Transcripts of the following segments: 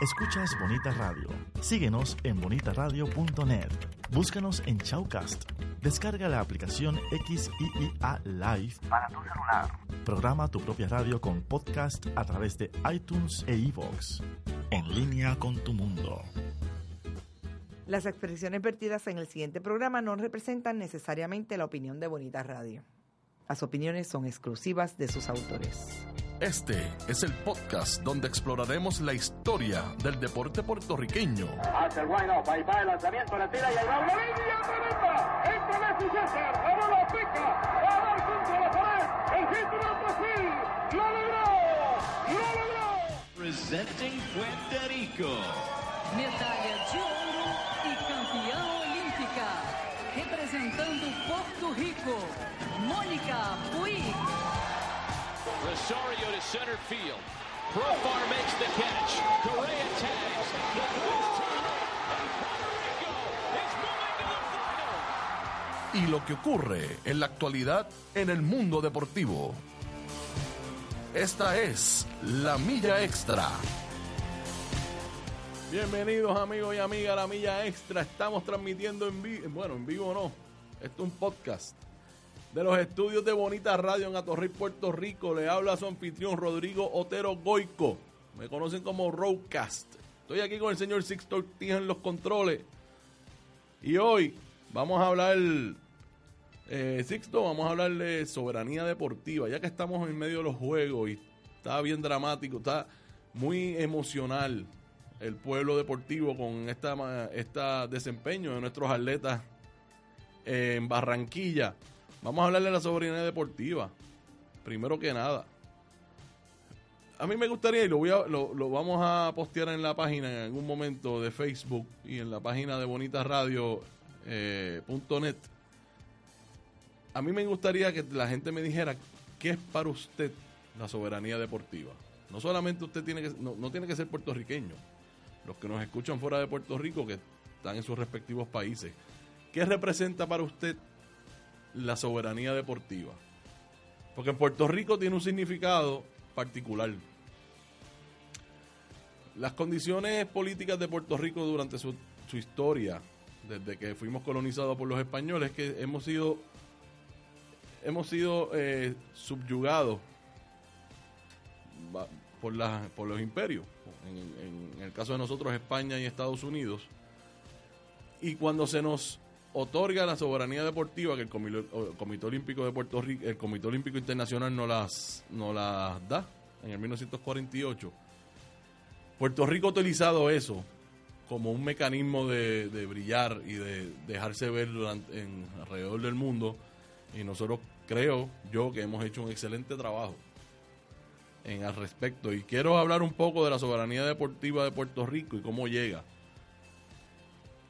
Escuchas Bonita Radio. Síguenos en bonitaradio.net. Búscanos en Chaucast. Descarga la aplicación XIIA Live para tu celular. Programa tu propia radio con podcast a través de iTunes e iVoox. En línea con tu mundo. Las expresiones vertidas en el siguiente programa no representan necesariamente la opinión de Bonita Radio. Las opiniones son exclusivas de sus autores. Este es el podcast donde exploraremos la historia del deporte puertorriqueño. Hace el wind-up, ahí va el lanzamiento, la tira y el doble línea tremenda. Entra Messi César, la bola pica, va a dar contra la pared. El título de Brasil, lo logró, lo logró. Presenting Puerto Rico. Medalha de ouro e campeã olímpica. Representando Porto Rico, Mônica Puig. Rosario to center field. Profar makes the catch. Correa tags. The Twins turn and Puerto Rico is moving to the final. Y lo que ocurre en la actualidad en el mundo deportivo. Esta es la milla extra. Bienvenidos amigos y amigas a la milla extra. Estamos transmitiendo en vivo, bueno, en vivo no. Esto es un podcast de los estudios de Bonita Radio en Atorrey, Puerto Rico. Le habla su anfitrión Rodrigo Otero Goico. Me conocen como Roadcast. Estoy aquí con el señor Sixto Ortiz en los controles. Y hoy vamos a hablar, eh, Sixto, vamos a hablar de soberanía deportiva. Ya que estamos en medio de los juegos y está bien dramático, está muy emocional el pueblo deportivo con esta, esta desempeño de nuestros atletas en Barranquilla. Vamos a hablar de la soberanía deportiva. Primero que nada. A mí me gustaría, y lo, voy a, lo, lo vamos a postear en la página en algún momento de Facebook y en la página de bonitasradio.net. Eh, a mí me gustaría que la gente me dijera qué es para usted la soberanía deportiva. No solamente usted tiene que, no, no tiene que ser puertorriqueño. Los que nos escuchan fuera de Puerto Rico, que están en sus respectivos países. ¿Qué representa para usted la soberanía deportiva? Porque en Puerto Rico tiene un significado particular. Las condiciones políticas de Puerto Rico durante su, su historia, desde que fuimos colonizados por los españoles, que hemos sido hemos sido eh, subyugados por, la, por los imperios. En- en el caso de nosotros, España y Estados Unidos. Y cuando se nos otorga la soberanía deportiva que el Comité, Olímpico de Puerto Rico, el Comité Olímpico Internacional no las, no las da en el 1948, Puerto Rico ha utilizado eso como un mecanismo de, de brillar y de dejarse ver durante, en, alrededor del mundo. Y nosotros creo yo que hemos hecho un excelente trabajo en al respecto. Y quiero hablar un poco de la soberanía deportiva de Puerto Rico y cómo llega.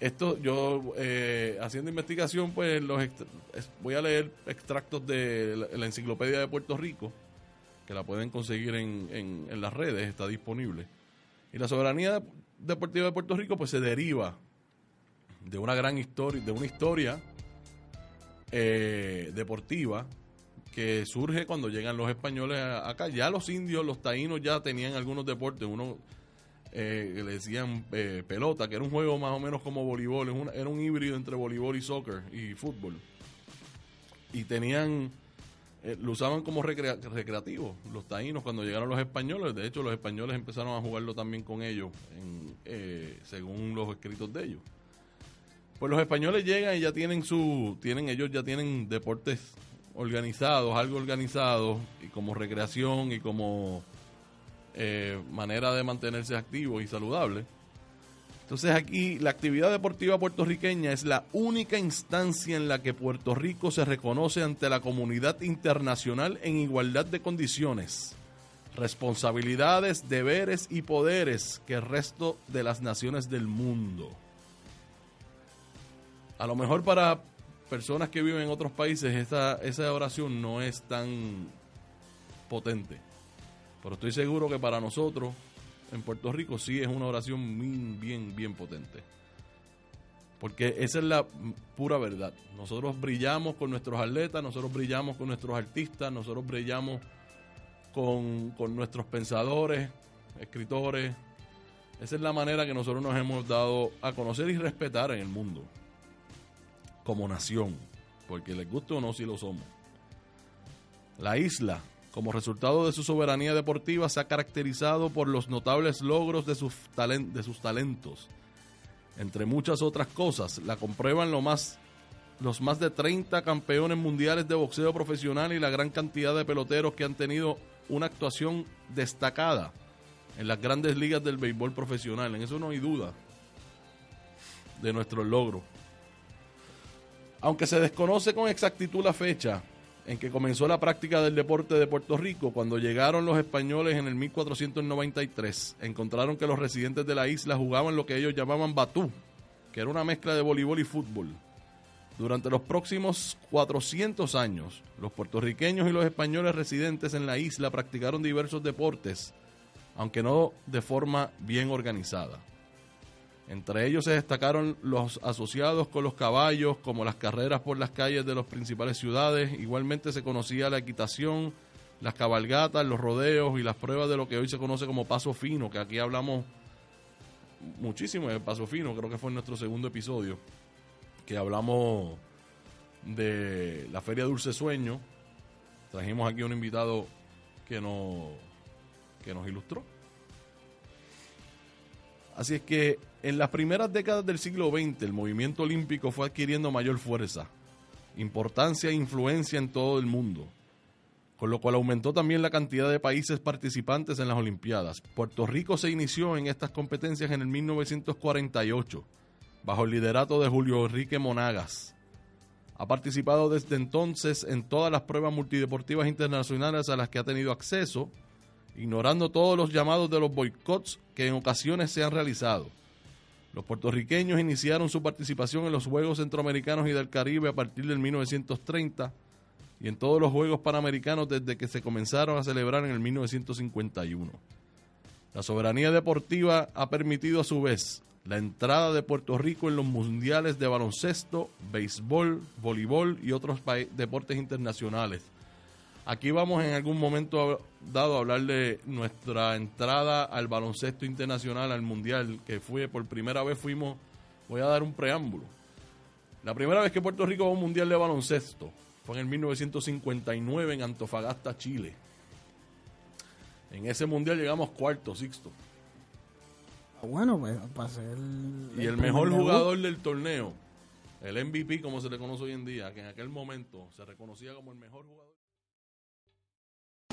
Esto, yo eh, haciendo investigación, pues los voy a leer extractos de la, enciclopedia de Puerto Rico, que la pueden conseguir en, en, en las redes, está disponible. Y la soberanía deportiva de Puerto Rico, pues se deriva de una gran historia, de una historia eh, deportiva que surge cuando llegan los españoles acá. Ya los indios, los taínos ya tenían algunos deportes, uno eh, le decían eh, pelota, que era un juego más o menos como voleibol, es un- era un híbrido entre voleibol y soccer y fútbol. Y tenían, eh, lo usaban como recrea- recreativo, los taínos cuando llegaron los españoles, de hecho los españoles empezaron a jugarlo también con ellos, en, eh, según los escritos de ellos. Pues los españoles llegan y ya tienen su, tienen ellos ya tienen deportes organizados, algo organizados y como recreación y como eh, manera de mantenerse activos y saludables. Entonces aquí la actividad deportiva puertorriqueña es la única instancia en la que Puerto Rico se reconoce ante la comunidad internacional en igualdad de condiciones, responsabilidades, deberes y poderes que el resto de las naciones del mundo. A lo mejor para personas que viven en otros países esta, esa oración no es tan potente. Pero estoy seguro que para nosotros en Puerto Rico sí es una oración bien, bien, bien potente. Porque esa es la pura verdad. Nosotros brillamos con nuestros atletas, nosotros brillamos con nuestros artistas, nosotros brillamos con, con nuestros pensadores, escritores, Esa es la manera que nosotros nos hemos dado a conocer y respetar en el mundo, como nación, porque les guste o no si lo somos. La isla, como resultado de su soberanía deportiva, se ha caracterizado por los notables logros de sus, de sus talentos. Entre muchas otras cosas, la comprueban lo más, los más de 30 campeones mundiales de boxeo profesional y la gran cantidad de peloteros que han tenido una actuación destacada en las grandes ligas del béisbol profesional. En eso no hay duda de nuestros logros. Aunque se desconoce con exactitud la fecha en que comenzó la práctica del deporte de Puerto Rico, cuando llegaron los españoles en el 1493, encontraron que los residentes de la isla jugaban lo que ellos llamaban batú, que era una mezcla de voleibol y fútbol. Durante los próximos 400 años, los puertorriqueños y los españoles residentes en la isla practicaron diversos deportes, aunque no de forma bien organizada. Entre ellos se destacaron los asociados con los caballos, como las carreras por las calles de las principales ciudades. Igualmente se conocía la equitación, las cabalgatas, los rodeos y las pruebas de lo que hoy se conoce como paso fino, que aquí hablamos muchísimo de paso fino, creo que fue en nuestro segundo episodio, que hablamos de la Feria Dulce Sueño. Trajimos aquí un invitado que nos, que nos ilustró. Así es que en las primeras décadas del siglo XX el movimiento olímpico fue adquiriendo mayor fuerza, importancia e influencia en todo el mundo, con lo cual aumentó también la cantidad de países participantes en las Olimpiadas. Puerto Rico se inició en estas competencias en el 1948, bajo el liderato de Julio Enrique Monagas. Ha participado desde entonces en todas las pruebas multideportivas internacionales a las que ha tenido acceso, ignorando todos los llamados de los boicots que en ocasiones se han realizado. Los puertorriqueños iniciaron su participación en los Juegos Centroamericanos y del Caribe a partir del 1930 y en todos los Juegos Panamericanos desde que se comenzaron a celebrar en el 1951. La soberanía deportiva ha permitido a su vez la entrada de Puerto Rico en los mundiales de baloncesto, béisbol, voleibol y otros deportes internacionales. Aquí vamos en algún momento dado a hablar de nuestra entrada al baloncesto internacional, al mundial, que fue por primera vez fuimos, voy a dar un preámbulo. La primera vez que Puerto Rico va a un mundial de baloncesto fue en el 1959 en Antofagasta, Chile. En ese mundial llegamos cuarto, sexto. Bueno, pues para ser. Y el mejor jugador del torneo, el MVP como se le conoce hoy en día, que en aquel momento se reconocía como el mejor jugador.